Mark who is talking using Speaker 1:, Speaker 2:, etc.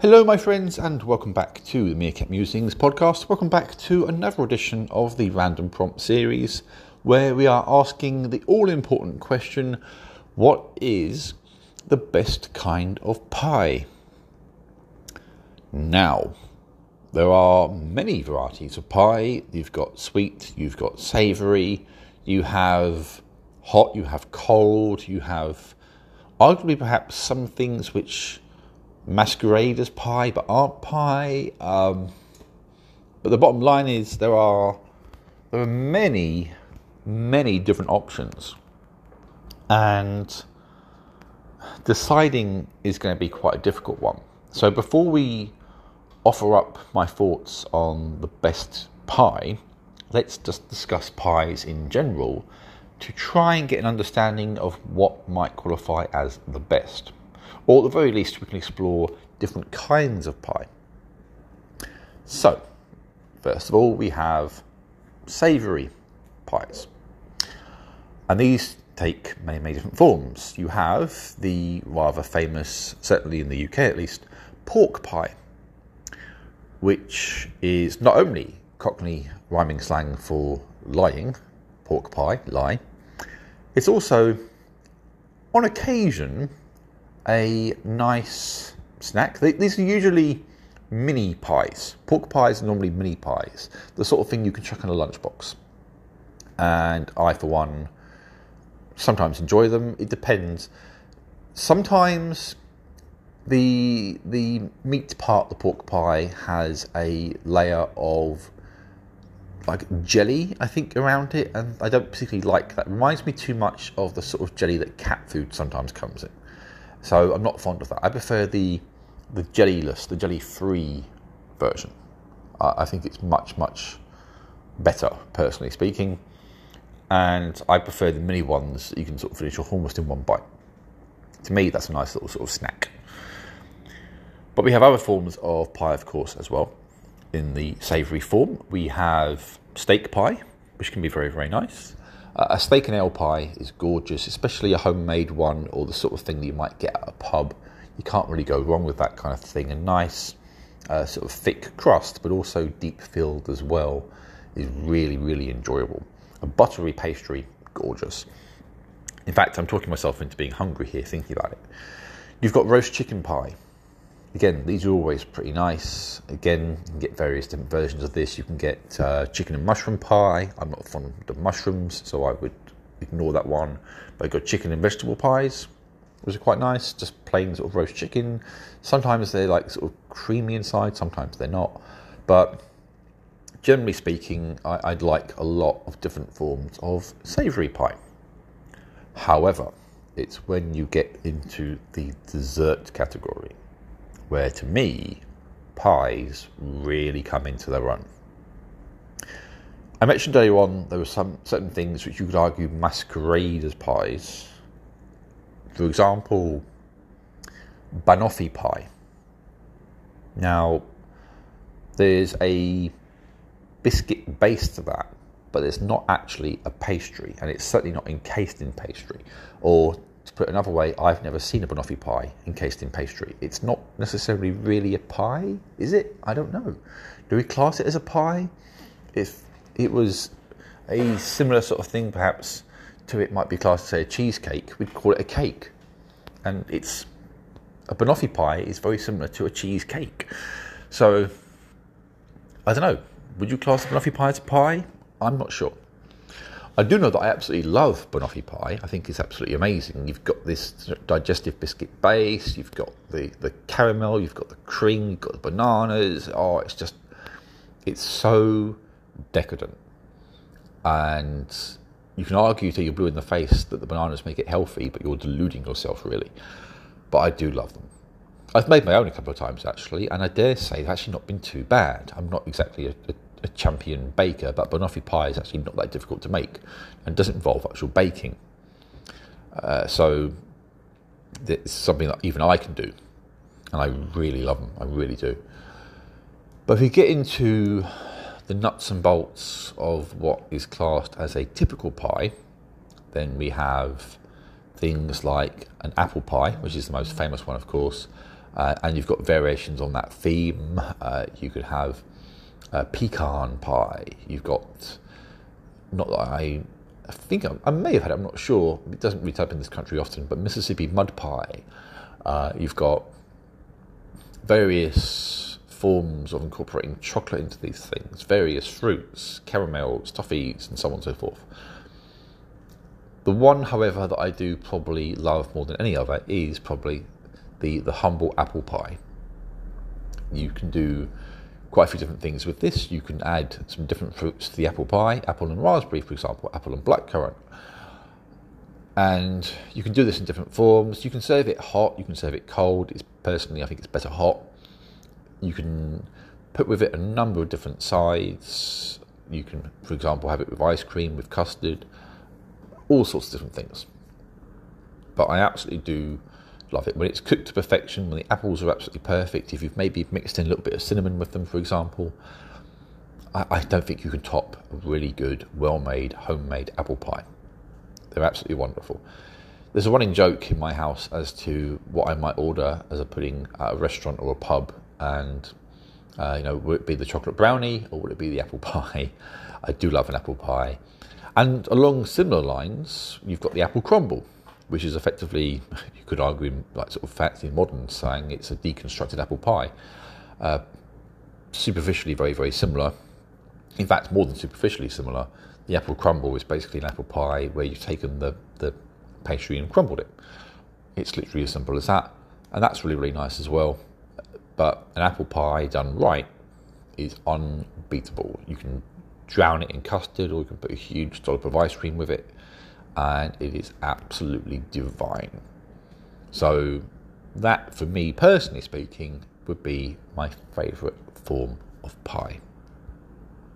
Speaker 1: Hello, my friends, and welcome back to the Meerkat Musings podcast. Welcome back to another edition of the Random Prompt series, where we are asking the all important question what is the best kind of pie? Now, there are many varieties of pie. You've got sweet, you've got savoury, you have hot, you have cold, you have arguably perhaps some things which masquerade as pie but aren't pie. Um, but the bottom line is there are there are many many different options, and deciding is going to be quite a difficult one. So before we offer up my thoughts on the best pie, let's just discuss pies in general to try and get an understanding of what might qualify as the best. Or at the very least, we can explore different kinds of pie. So, first of all, we have savoury pies. And these take many, many different forms. You have the rather famous, certainly in the UK at least, pork pie, which is not only Cockney rhyming slang for lying, pork pie, lie, it's also, on occasion, a nice snack. These are usually mini pies. Pork pies are normally mini pies, the sort of thing you can chuck in a lunchbox. And I, for one, sometimes enjoy them. It depends. Sometimes the the meat part the pork pie has a layer of like jelly, I think, around it, and I don't particularly like that. It reminds me too much of the sort of jelly that cat food sometimes comes in. So I'm not fond of that. I prefer the the jellyless, the jelly-free version. Uh, I think it's much much better, personally speaking. And I prefer the mini ones that you can sort of finish off almost in one bite. To me, that's a nice little sort of snack. But we have other forms of pie, of course, as well. In the savoury form, we have steak pie, which can be very, very nice. A steak and ale pie is gorgeous, especially a homemade one or the sort of thing that you might get at a pub. You can't really go wrong with that kind of thing. A nice, uh, sort of thick crust, but also deep filled as well, is really, really enjoyable. A buttery pastry, gorgeous. In fact, I'm talking myself into being hungry here thinking about it. You've got roast chicken pie. Again, these are always pretty nice. Again, you can get various different versions of this. You can get uh, chicken and mushroom pie. I'm not fond of mushrooms, so I would ignore that one. But I've got chicken and vegetable pies, which are quite nice. Just plain sort of roast chicken. Sometimes they're like sort of creamy inside, sometimes they're not. But generally speaking, I, would like a lot of different forms of savoury pie. However, it's when you get into the dessert category where to me, pies really come into their own. I mentioned earlier on there were some certain things which you could argue masquerade as pies. For example, banoffee pie. Now, there's a biscuit base to that, but it's not actually a pastry, and it's certainly not encased in pastry. Or to put another way, I've never seen a banoffee pie encased in pastry. It's not necessarily really a pie, is it? I don't know. Do we class it as a pie? If it was a similar sort of thing, perhaps to it might be classed as say a cheesecake, we'd call it a cake. And it's a banoffee pie is very similar to a cheesecake. So I don't know. Would you class a banoffee pie as a pie? I'm not sure. I do know that I absolutely love banoffee pie. I think it's absolutely amazing. You've got this digestive biscuit base, you've got the, the caramel, you've got the cream, you've got the bananas. Oh, it's just, it's so decadent. And you can argue till you're blue in the face that the bananas make it healthy, but you're deluding yourself, really. But I do love them. I've made my own a couple of times, actually, and I dare say they've actually not been too bad. I'm not exactly a, a a champion baker, but banoffee pie is actually not that difficult to make and doesn't involve actual baking. Uh, so it's something that even I can do, and I really love them. I really do. But if you get into the nuts and bolts of what is classed as a typical pie, then we have things like an apple pie, which is the most famous one, of course, uh, and you've got variations on that theme. Uh, you could have uh, pecan pie. You've got not that I, I think I, I, may have had it. I'm not sure. It doesn't really up in this country often, but Mississippi mud pie. Uh, you've got various forms of incorporating chocolate into these things, various fruits, caramels, toffees, and so on and so forth. The one, however, that I do probably love more than any other is probably the, the humble apple pie. You can do quite a few different things with this. You can add some different fruits to the apple pie, apple and raspberry, for example, apple and blackcurrant. And you can do this in different forms. You can serve it hot, you can serve it cold. It's personally, I think it's better hot. You can put with it a number of different sides. You can, for example, have it with ice cream, with custard, all sorts of different things. But I absolutely do love it when it's cooked to perfection. When the apples are absolutely perfect. If you've maybe mixed in a little bit of cinnamon with them, for example, I, I don't think you can top a really good, well-made, homemade apple pie. They're absolutely wonderful. There's a running joke in my house as to what I might order as a pudding at a restaurant or a pub, and uh, you know, would it be the chocolate brownie or would it be the apple pie? I do love an apple pie. And along similar lines, you've got the apple crumble, which is effectively, you could argue, like sort of fancy modern saying it's a deconstructed apple pie. Uh, superficially, very, very similar. In fact, more than superficially similar. The apple crumble is basically an apple pie where you've taken the, the pastry and crumbled it. It's literally as simple as that. And that's really, really nice as well. But an apple pie done right is unbeatable. You can drown it in custard or you can put a huge dollop of ice cream with it and it is absolutely divine. So, that for me personally speaking would be my favourite form of pie.